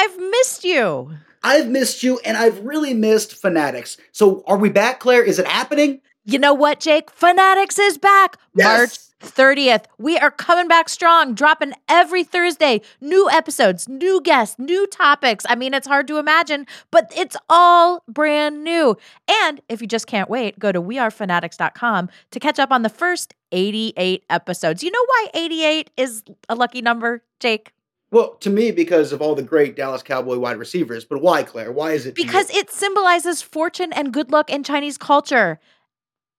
I've missed you. I've missed you and I've really missed Fanatics. So are we back, Claire? Is it happening? You know what, Jake? Fanatics is back. Yes. March 30th. We are coming back strong, dropping every Thursday. New episodes, new guests, new topics. I mean, it's hard to imagine, but it's all brand new. And if you just can't wait, go to wearefanatics.com to catch up on the first 88 episodes. You know why 88 is a lucky number, Jake? Well, to me, because of all the great Dallas Cowboy wide receivers. But why, Claire? Why is it? to you? because it symbolizes fortune and good luck in Chinese culture.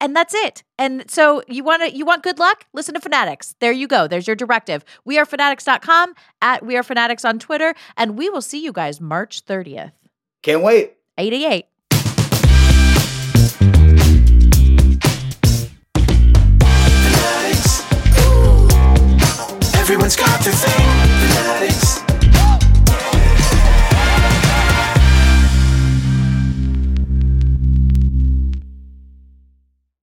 And that's it. And so you want to you want good luck? Listen to Fanatics. There you go. There's your directive. We are fanatics.com at we are fanatics on Twitter and we will see you guys March 30th. can't wait. 88. Everyone's got their thing.